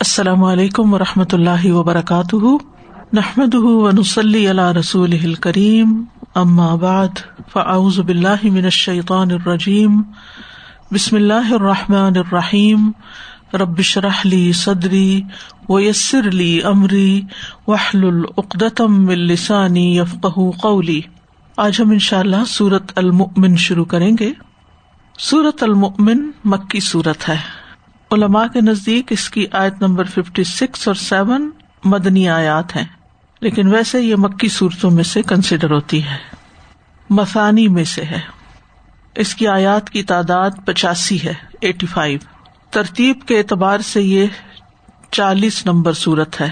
السلام علیکم و رحمۃ اللہ وبرکاتہ۔ نحمد ونسلی علیہ رسول کریم ام آباد فعز باللہ من الشیطان الرجیم۔ بسم اللہ الرحمٰن الرحیم۔ ربش رحلی صدری و یسر علی عمری وحل العقدم السانی یفق قولی۔ آج ہم ان شاء اللہ سورت المن شروع کریں گے۔ سورت المن مکی صورت ہے۔ علماء کے نزدیک اس کی آیت نمبر ففٹی سکس اور سیون مدنی آیات ہیں۔ لیکن ویسے یہ مکی صورتوں میں سے کنسیڈر ہوتی ہے۔ مسانی میں سے ہے۔ اس کی آیات کی تعداد پچاسی ہے ایٹی فائیو ترتیب کے اعتبار سے یہ چالیس نمبر صورت ہے۔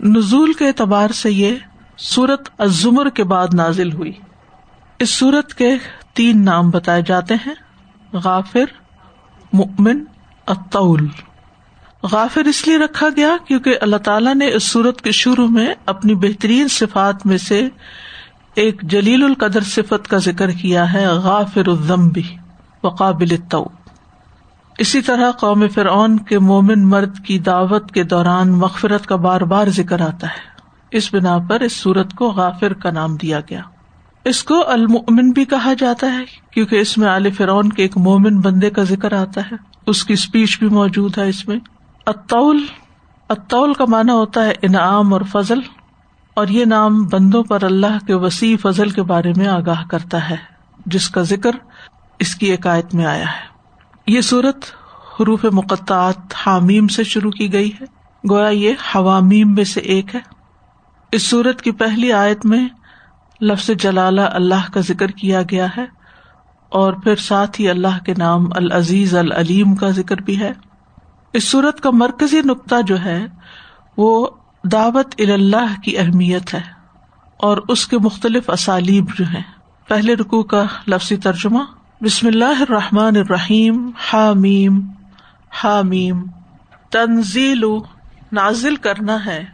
نزول کے اعتبار سے یہ سورت ازمر کے بعد نازل ہوئی۔ اس سورت کے تین نام بتائے جاتے ہیں۔ غافر، مؤمن اطول غافر اس لیے رکھا گیا کیونکہ اللہ تعالیٰ نے اس صورت کے شروع میں اپنی بہترین صفات میں سے ایک جلیل القدر صفت کا ذکر کیا ہے، غافر الزمبی وقابل تو اسی طرح قوم فرعون کے مومن مرد کی دعوت کے دوران مغفرت کا بار بار ذکر آتا ہے۔ اس بنا پر اس سورت کو غافر کا نام دیا گیا۔ اس کو المؤمن بھی کہا جاتا ہے، کیونکہ اس میں عال فرعون کے ایک مومن بندے کا ذکر آتا ہے۔ اس کی اسپیچ بھی موجود ہے اس میں۔ اطول اطول کا مانا ہوتا ہے انعام اور فضل، اور یہ نام بندوں پر اللہ کے وسیع فضل کے بارے میں آگاہ کرتا ہے، جس کا ذکر اس کی عکایت میں آیا ہے۔ یہ صورت حروف مقطعات حامیم سے شروع کی گئی ہے۔ گویا یہ حوامیم میں سے ایک ہے۔ اس صورت کی پہلی آیت میں لفظ جلالہ اللہ کا ذکر کیا گیا ہے اور پھر ساتھ ہی اللہ کے نام العزیز العلیم کا ذکر بھی ہے۔ اس صورت کا مرکزی نقطہ جو ہے، وہ دعوت اللہ کی اہمیت ہے اور اس کے مختلف اسالیب جو ہیں۔ پہلے رکو کا لفظی ترجمہ، بسم اللہ الرحمٰن الرحیم، حامیم حامیم۔ تنزیل، نازل کرنا ہے،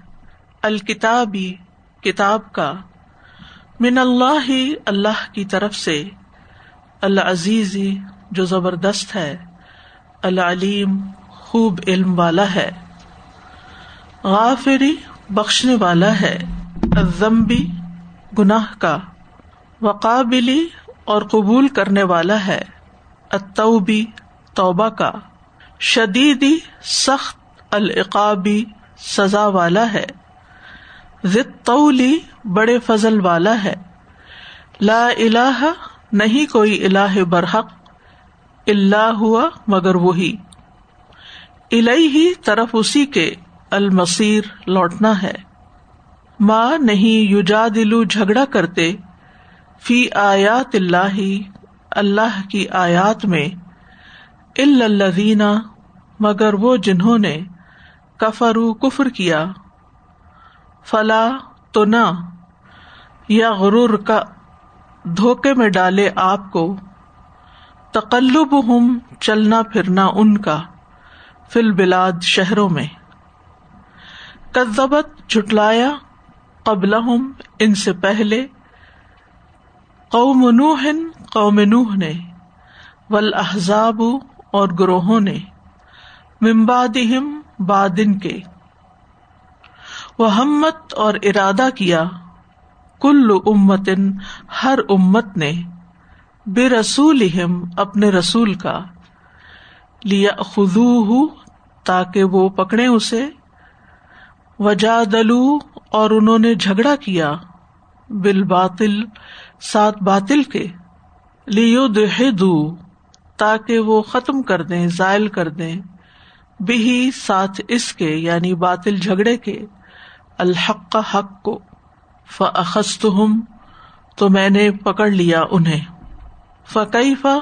الکتابی، کتاب کا۔ من اللہ اللہ کی طرف سے العزیز جو زبردست ہے، العلیم خوب علم والا ہے غافری بخشنے والا ہے ضمبی گناہ کا وقابلی اور قبول کرنے والا ہے اتوبی توبہ کا شدیدی سخت العقابی سزا والا ہے۔ ضطلی بڑے فضل والا ہے۔ لا الہ نہیں کوئی اللہ برحق اللہ ہوا مگر وہی۔ الہی ہی طرف اسی کے المسیر لوٹنا ہے۔ ماں نہیں یوجا دلو جھگڑا کرتے فی آیات اللہ اللہ کی آیات میں الزینہ مگر وہ جنہوں نے کفرو کفر کیا۔ فلا تو نہ، یا غرور کا دھوکے میں ڈالے آپ کو۔ تقلب ہم چلنا پھرنا ان کا فل بلاد شہروں میں۔ کزبت جھٹلایا قبل ہم ان سے پہلے۔ قوم نوح قوم نوح نے۔ ول احزاب اور گروہوں نے۔ ممبادہم بادن کے۔ وہ ہمت اور ارادہ کیا، کل امتن، ہر امت نے بے رسول اپنے رسول کا لیا خزو تاکہ وہ پکڑے اسے وجا دلو اور انہوں نے جھگڑا کیا بال باطل سات باطل کے لیو دو تاکہ وہ ختم کر دیں ذائل کر دیں بھی ساتھ اس کے یعنی باطل جھگڑے کے۔ الحق حق کو فخست ہوں تو میں نے پکڑ لیا انہیں۔ فقیفہ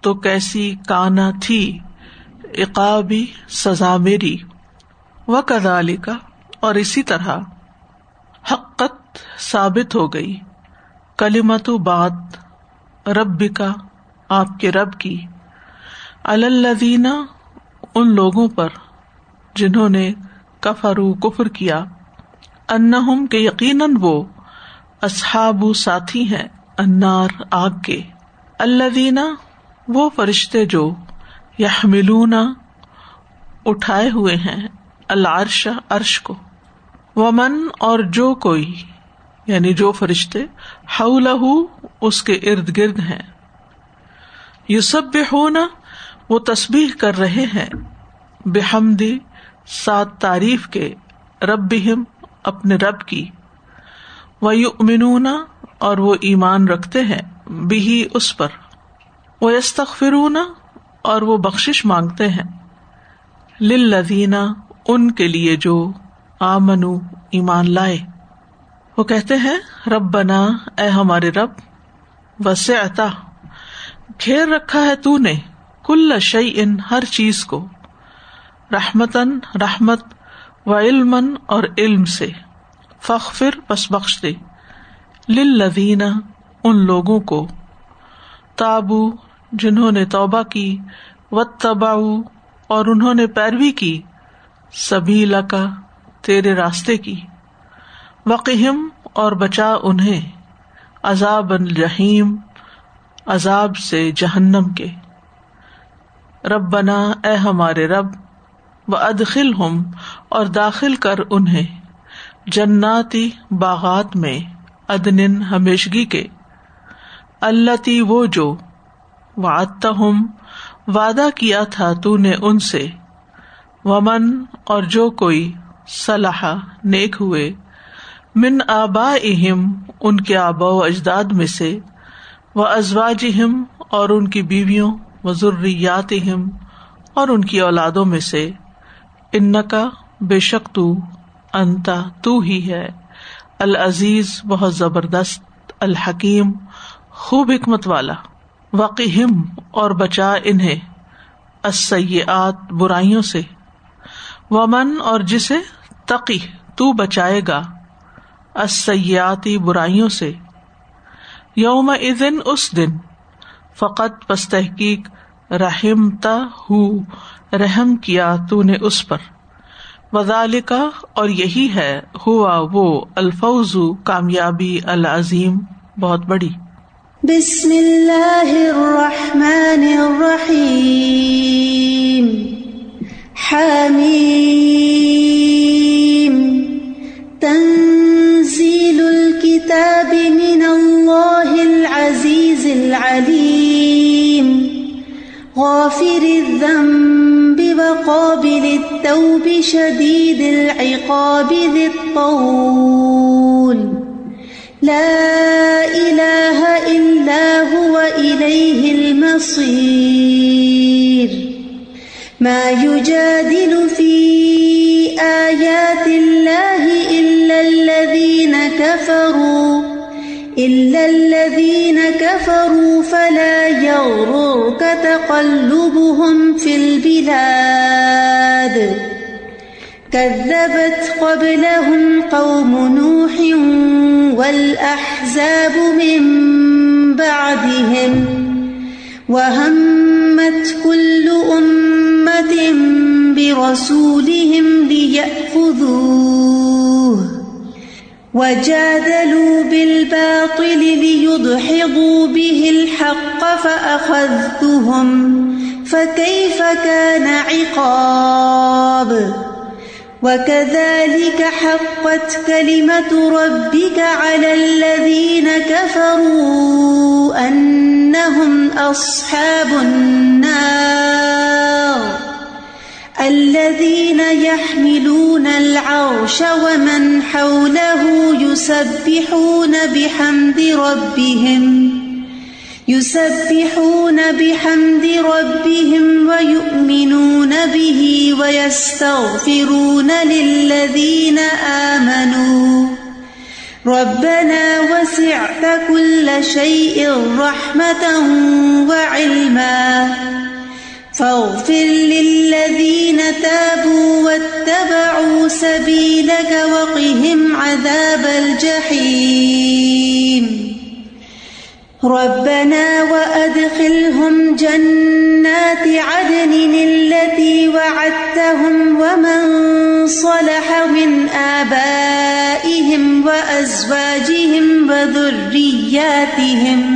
تو کیسی کانا تھی، عقابی سزا میری۔ و کدالی کا اور اسی طرح حقت ثابت ہو گئی۔ کلیمت بات رب کا آپ کے رب کی۔ الدینہ ان لوگوں پر جنہوں نے کفرو کفر کیا۔ ان کے یقیناً وہ اصحاب ساتھی ہیں انار آگ کے۔ اللہ دینا وہ فرشتے جو یا اٹھائے ہوئے ہیں العرش، عرش کو۔ ومن اور جو کوئی یعنی جو فرشتے ہُو اس کے ارد گرد ہیں۔ یو سب ہونا وہ تصبیح کر رہے ہیں۔ بےحمدی سات تعریف کے۔ رب اپنے رب کی۔ وہ امنون اور وہ ایمان رکھتے ہیں بھی اس پر۔ وہ یستخرون اور وہ بخش مانگتے ہیں۔ لدینہ ان کے لیے جو آمنو، ایمان لائے۔ وہ کہتے ہیں رب بنا اے ہمارے رب وس عطا گھیر رکھا ہے تو نے کل شعی ان ہر چیز کو۔ رحمتن رحمت و علم اور علم سے۔ فخر بس بخش دے۔ لدینہ ان لوگوں کو۔ تابو، جنہوں نے توبہ کی۔ و تباؤ اور انہوں نے پیروی کی۔ سبھی کا تیرے راستے کی۔ وقیم اور بچا انہیں۔ عذاب الجحیم عذاب سے جہنم کے۔ رب بنا اے ہمارے رب و ادخل ہم اور داخل کر انہیں۔ جناتی باغات میں ادن ہمیشگی کے۔ اللہ تی وہ جو وعدتا ہم وعدہ کیا تھا تو نے ان سے۔ ومن اور جو کوئی صلاح نیک ہوئے۔ من آبا اہم ان کے آبا و اجداد میں سے۔ وہ ازواج ہم اور ان کی بیویوں و ضروریات اہم اور ان کی اولادوں میں سے۔ ان کا بے شک تو انتا تو ہی ہے۔ العزیز بہت زبردست، الحکیم، خوب حکمت والا۔ وقیم اور بچا انہیں السیئات برائیوں سے۔ ومن اور جسے تقی، تو بچائے گا۔ برائیوں سے۔ یوم ادن اس دن، فقط پس تحقیق رحم ہو۔ رحم کیا تو نے اس پر۔ وزال کا اور یہی ہے، ہوا وہ الفوز کامیابی العظیم۔ بہت بڑی۔ بسم اللہ الرحمن الرحیم۔ حمیم۔ تنزيل الكتاب من الله العزيز العليم غافر الذنب وقابل التوب شديد العقاب ذي الطول. لا إله إلا هو إليه المصير. ما يجادل في آيات الله إلا الذين كفروا. إلا الذين كفروا فلا يغررك تقلبهم في البلاد كذبت قبلهم قوم نوح والأحزاب من بعدهم وهمت كل أمة برسولهم ليأخذوه وجادلوا بالباطل ليدحضوا به الحق فأخذتهم فكيف كان عقاب؟ وكذلك حقت كلمة ربك على الذين كفروا أنهم أصحاب النار الذين يحملون العرش ومن حوله يسبحون بحمد ربهم، يسبحون بحمد ربهم ويؤمنون به ويستغفرون للذين آمنوا. ربنا وسعت كل شيء رحمة وعلما. فاغفر للذين تابوا واتبعوا سبيلك وقهم عذاب الجحيم. ربنا وأدخلهم جنات عدن التي وعدتهم ومن صلح من آبائهم وأزواجهم وذرياتهم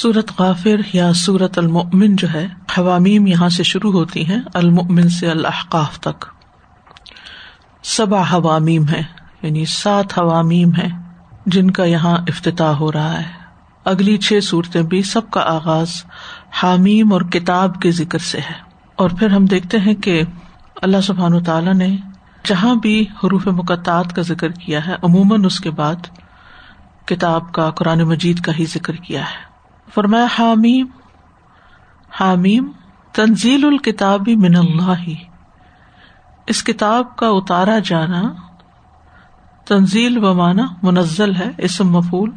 سورت غافر یا سورت المؤمن جو ہے، حوامیم یہاں سے شروع ہوتی ہیں، المؤمن سے الحقاف تک۔ سبا حوامیم ہے یعنی سات حوامیم ہے جن کا یہاں افتتاح ہو رہا ہے۔ اگلی چھ صورتیں بھی سب کا آغاز حامیم اور کتاب کے ذکر سے ہے۔ اور پھر ہم دیکھتے ہیں کہ اللہ سبحان تعالیٰ نے جہاں بھی حروف مقطعات کا ذکر کیا ہے، عموماً اس کے بعد کتاب کا، قرآن مجید کا ہی ذکر کیا ہے۔ فرمایا، حامیم حامیم، تنزیل الکتاب من اللہ۔ اس کتاب کا اتارا جانا، تنزیل و مانا منزل ہے، اسم مفول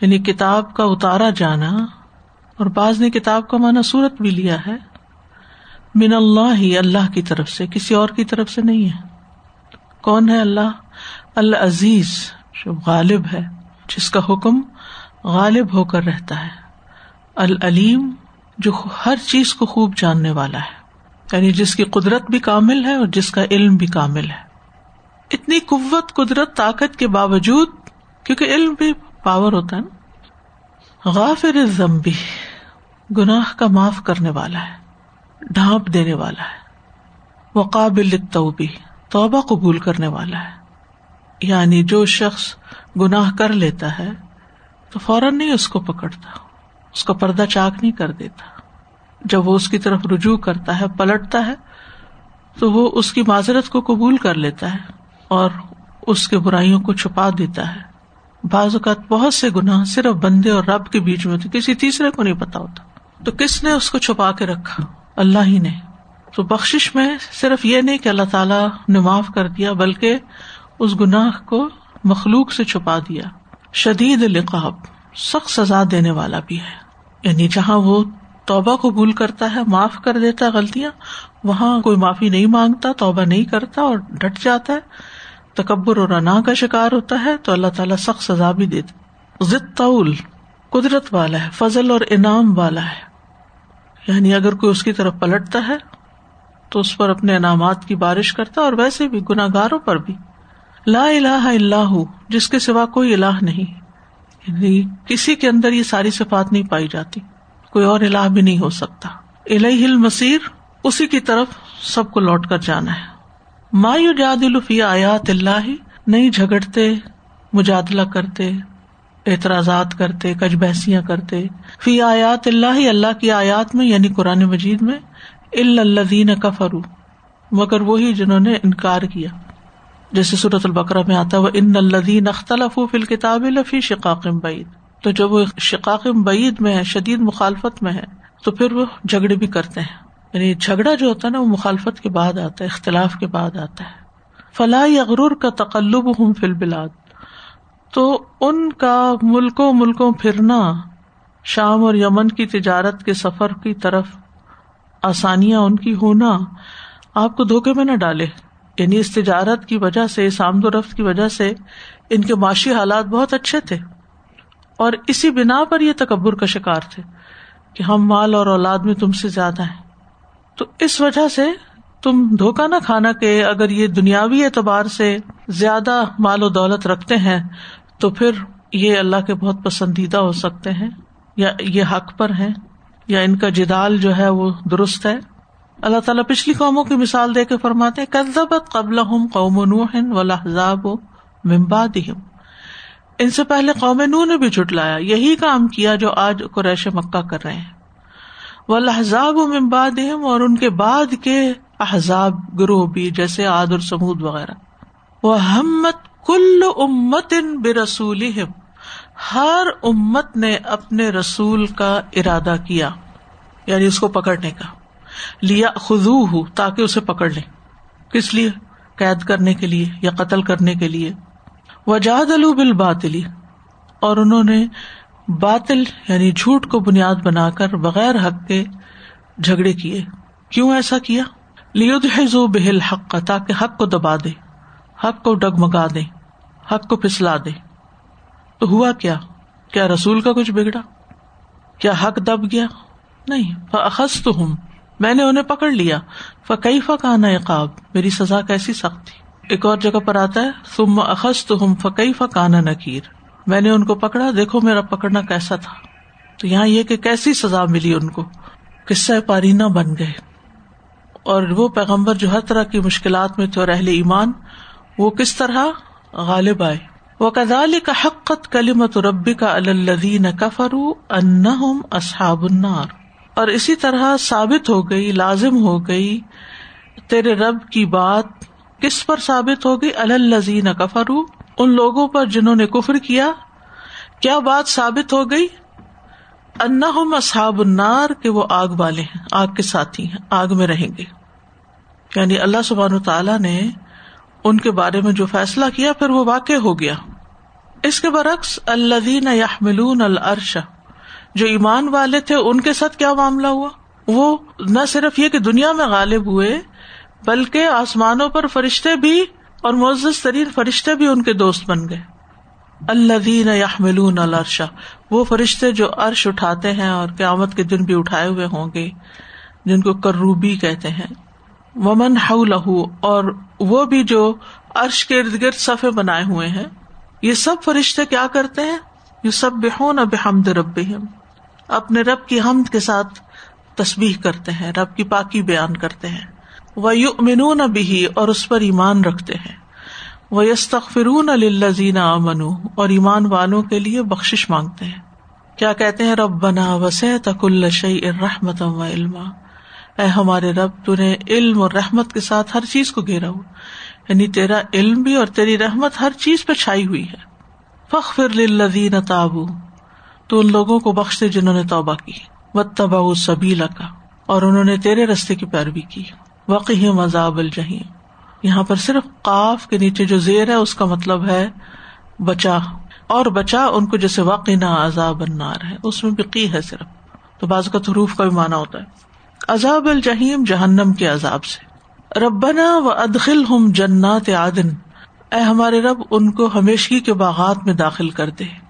یعنی کتاب کا اتارا جانا، اور بعض نے کتاب کا مانا صورت بھی لیا ہے۔ من اللہ ہی اللہ کی طرف سے، کسی اور کی طرف سے نہیں ہے۔ کون ہے اللہ؟ العزیز جو غالب ہے، جس کا حکم غالب ہو کر رہتا ہے۔ العلیم، جو ہر چیز کو خوب جاننے والا ہے۔ یعنی جس کی قدرت بھی کامل ہے اور جس کا علم بھی کامل ہے۔ اتنی قوت، قدرت، طاقت کے باوجود، کیونکہ علم بھی پاور ہوتا ہے نا۔ غافر ضمبی گناہ کا معاف کرنے والا ہے، ڈھانپ دینے والا ہے۔ وقابل توبی توبہ قبول کرنے والا ہے۔ یعنی جو شخص گناہ کر لیتا ہے تو فوراً نہیں اس کو پکڑتا، اس کا پردہ چاک نہیں کر دیتا۔ جب وہ اس کی طرف رجوع کرتا ہے، پلٹتا ہے، تو وہ اس کی معذرت کو قبول کر لیتا ہے اور اس کے برائیوں کو چھپا دیتا ہے۔ بعض اوقات بہت سے گناہ صرف بندے اور رب کے بیچ میں ہوتے، کسی تیسرے کو نہیں پتا ہوتا۔ تو کس نے اس کو چھپا کے رکھا؟ اللہ ہی نے۔ تو بخش میں صرف یہ نہیں کہ اللہ تعالیٰ نے معاف کر دیا، بلکہ اس گناہ کو مخلوق سے چھپا دیا۔ شدید لقاب سخت سزا دینے والا بھی ہے۔ یعنی جہاں وہ توبہ قبول کرتا ہے، معاف کر دیتا ہے غلطیاں، وہاں کوئی معافی نہیں مانگتا، توبہ نہیں کرتا اور ڈٹ جاتا ہے۔ تکبر اور انا کا شکار ہوتا ہے تو اللہ تعالیٰ سخت سزا بھی دیتا ضد طول قدرت والا ہے، فضل اور انعام والا ہے۔ یعنی اگر کوئی اس کی طرف پلٹتا ہے تو اس پر اپنے انعامات کی بارش کرتا ہے اور ویسے بھی گناگاروں پر بھی۔ لا الہ اللہ جس کے سوا کوئی الہ نہیں۔ یعنی کسی کے اندر یہ ساری صفات نہیں پائی جاتی، کوئی اور الہ بھی نہیں ہو سکتا۔ الہ المسیر اسی کی طرف سب کو لوٹ کر جانا ہے۔ مایو جاد الفی آیات اللہ، نہیں جھگڑتے، مجادلہ کرتے، اعتراضات کرتے، کج بحثیاں کرتے۔ فی آیات اللہ اللہ کی آیات میں یعنی قرآن مجید میں الدین کا فرو مگر وہی جنہوں نے انکار کیا۔ جیسے صورت البکرا میں آتا وہ ان الدین اختلاف فل کتاب الفی شقاقم بعید تو جب وہ شقاقم بعید میں ہے شدید مخالفت میں ہے تو پھر وہ جھگڑے بھی کرتے ہیں۔ یعنی جھگڑا جو ہوتا ہے نا، وہ مخالفت کے بعد آتا ہے، اختلاف کے بعد آتا ہے۔ فلاح اغرور کا تقلب ہوں فل بلاد تو ان کا ملکوں ملکوں پھرنا، شام اور یمن کی تجارت کے سفر کی طرف آسانیاں ان کی ہونا، آپ کو دھوکے میں نہ ڈالے۔ یعنی اس تجارت کی وجہ سے، اس آمد و رفت کی وجہ سے ان کے معاشی حالات بہت اچھے تھے۔ اور اسی بنا پر یہ تکبر کا شکار تھے کہ ہم مال اور اولاد میں تم سے زیادہ ہیں۔ تو اس وجہ سے تم دھوکا نہ کھانا کہ اگر یہ دنیاوی اعتبار سے زیادہ مال و دولت رکھتے ہیں تو پھر یہ اللہ کے بہت پسندیدہ ہو سکتے ہیں، یا یہ حق پر ہیں، یا ان کا جدال جو ہے وہ درست ہے۔ اللہ تعالیٰ پچھلی قوموں کی مثال دے کے فرماتے کزبت قبل قوم و لہذاب ممباد ان سے پہلے قوم نو نے بھی جٹلایا یہی کام کیا جو آج قریش مکہ کر رہے ہیں۔ وہ لہذاب و ممباد اور ان کے بعد کے احزاب گروہ بھی جیسے عاد اور سمود وغیرہ۔ وہ ہمت کل امت ان بے رسول ہر امت نے اپنے رسول کا ارادہ کیا یعنی اس کو پکڑنے کا۔ لیا خزو ہوں تاکہ اسے پکڑ لے کس لیے؟ قید کرنے کے لیے یا قتل کرنے کے لیے۔ وجاد الو بل باطلی اور انہوں نے باطل یعنی جھوٹ کو بنیاد بنا کر بغیر حق کے جھگڑے کیے۔ کیوں ایسا کیا؟ لیو بہل حق کا تاکہ حق کو دبا دے، حق کو ڈگمگا دے، حق کو پسلا دے۔ تو ہوا کیا؟ کیا رسول کا کچھ بگڑا؟ کیا حق دب گیا؟ نہیں۔ فخص تو ہوں میں نے انہیں پکڑ لیا۔ فقی فکانا عقاب؟ میری سزا کیسی سخت تھی؟ ایک اور جگہ پر آتا ہے۔ تم اخذ تو ہوں فقی فکانا نکیر میں نے ان کو پکڑا۔ دیکھو میرا پکڑنا کیسا تھا۔ تو یہاں یہ کہ کیسی سزا ملی ان کو؟ قصہ پارینہ بن گئے۔ اور وہ پیغمبر جو ہر طرح کی مشکلات میں تھے اور اہل ایمان، وہ کس طرح؟ غالب آئے۔ وہ کدال کا حقت کلیمت ربی کا الدین کفرو ان اصحاب النار۔ اور اسی طرح ثابت ہو گئی، لازم ہو گئی، تیرے رب کی بات کس پر ثابت ہو گئی؟ الزین کفرو ان لوگوں پر جنہوں نے کفر کیا۔ کیا بات ثابت ہو گئی؟ انا اصحاب النار کے وہ آگ والے ہیں، آگ کے ساتھی ہیں، آگ میں رہیں گے۔ یعنی اللہ سبحان تعالیٰ نے ان کے بارے میں جو فیصلہ کیا، پھر وہ واقع ہو گیا۔ اس کے برعکس الدین یحملون العرش جو ایمان والے تھے، ان کے ساتھ کیا معاملہ ہوا؟ وہ نہ صرف یہ کہ دنیا میں غالب ہوئے، بلکہ آسمانوں پر فرشتے بھی اور معزز ترین فرشتے بھی ان کے دوست بن گئے۔ اللہ دین یحملون الرشا وہ فرشتے جو عرش اٹھاتے ہیں اور قیامت کے دن بھی اٹھائے ہوئے ہوں گے، جن کو کروبی کہتے ہیں۔ ومن لہو اور وہ بھی جو عرش کے ارد گرد صفے بنائے ہوئے ہیں۔ یہ سب فرشتے کیا کرتے ہیں؟ یہ سب بےحون اب حمد رب اپنے رب کی حمد کے ساتھ تصبیح کرتے ہیں، رب کی پاکی بیان کرتے ہیں۔ وہ یو امنون بھی اور اس پر ایمان رکھتے ہیں۔ وہ یستخرون الزین امن اور ایمان والوں کے لیے بخش مانگتے ہیں۔ کیا کہتے ہیں؟ رب بنا وسع تک الشی الرحمت و علما اے ہمارے رب تو نے علم اور رحمت کے ساتھ ہر چیز کو گھیرا ہو۔ یعنی تیرا علم بھی اور تیری رحمت ہر چیز پہ چھائی ہوئی ہے۔ فخر للذین تابو تو ان لوگوں کو بخش دے جنہوں نے توبہ کی۔ و تبا سبیلا کا اور انہوں نے تیرے رستے کی پیروی کی۔ وقی مذاب الجہیم یہاں پر صرف قاف کے نیچے جو زیر ہے، اس کا مطلب ہے بچا۔ اور بچا ان کو جیسے واقع عذاب النار ہے۔ اس میں بھی ہے صرف۔ تو بعض کا حروف کا بھی مانا ہوتا ہے۔ عذاب الجہیم جہنم کے عذاب سے۔ ربنا و ادخل ہم جنات عدن۔ اے ہمارے رب، ان کو ہمیشگی کے باغات میں داخل کر دے۔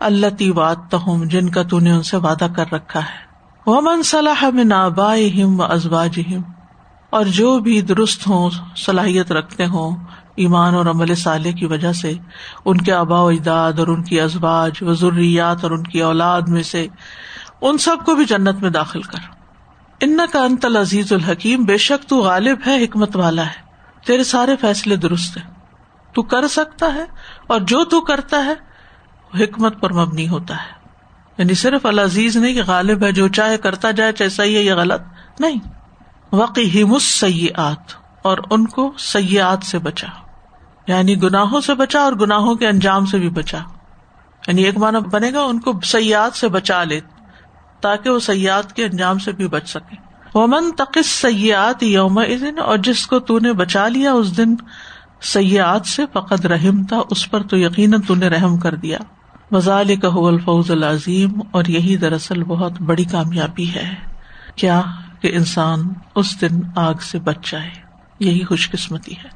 اللہ تی واد تہم جن کا تو نے ان سے وعدہ کر رکھا ہے۔ وہ من صلاح میں نابائے و ازواج اور جو بھی درست ہوں، صلاحیت رکھتے ہوں، ایمان اور عمل صالح کی وجہ سے، ان کے آبا و اجداد اور ان کی ازواج و ضروریات اور ان کی اولاد میں سے ان سب کو بھی جنت میں داخل کر۔ ان کا انت العزیز الحکیم، بے شک تو غالب ہے، حکمت والا ہے۔ تیرے سارے فیصلے درست ہیں۔ تو کر سکتا ہے، اور جو تو کرتا ہے حکمت پر مبنی ہوتا ہے۔ یعنی صرف العزیز نہیں کہ غالب ہے، جو چاہے کرتا جائے، چاہے صحیح ہے یا غلط۔ نہیں۔ وقی سیاحت اور ان کو سیاحت سے بچا۔ یعنی گناہوں سے بچا اور گناہوں کے انجام سے بھی بچا۔ یعنی ایک مانا بنے گا، ان کو سیاحت سے بچا لے، تاکہ وہ سیاحت کے انجام سے بھی بچ سکے۔ ومن تقس سیاحت یوم اور جس کو تو نے بچا لیا، اس دن سیاحت سے فقط رحم تھا اس پر تو یقیناً تو نے رحم کر دیا۔ وزال کا الفوز العظیم اور یہی دراصل بہت بڑی کامیابی ہے۔ کیا کہ انسان اس دن آگ سے بچ جائے؟ یہی خوش قسمتی ہے۔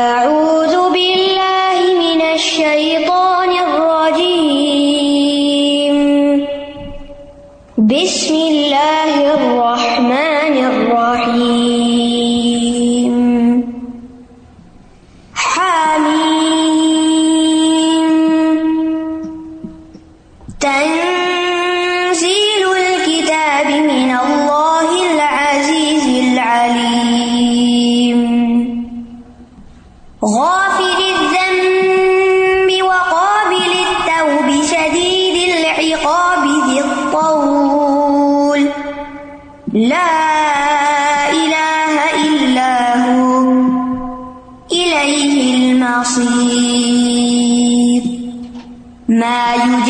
اعوذ باللہ من الشیطان الرجیم۔ بسم اللہ الرحمن الرحیم۔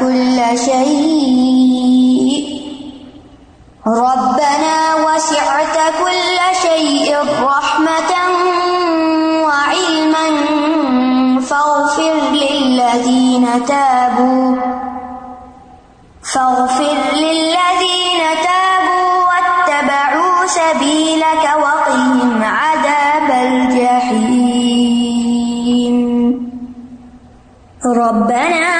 كل شيء. ربنا وسعت كل شيء رحمة وعلما فاغفر للذين تابوا. فاغفر للذين تابوا واتبعوا سبيلك وقهم عذاب الجحيم. ربنا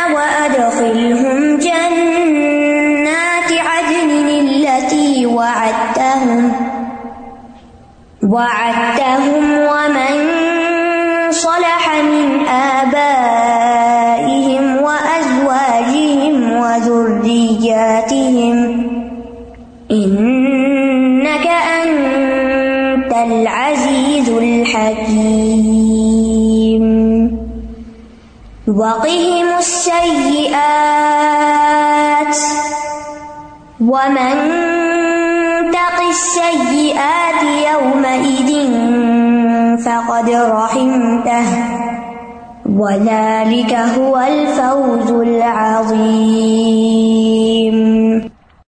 وأدخلهم جنات عدن التي وعدتهم وعدتهم ومن صلح من آبائهم وأزواجهم وذرياتهم وقهم السيئات ومن تق السيئات يومئذ فقد رحمته وذلك هو الفوز العظيم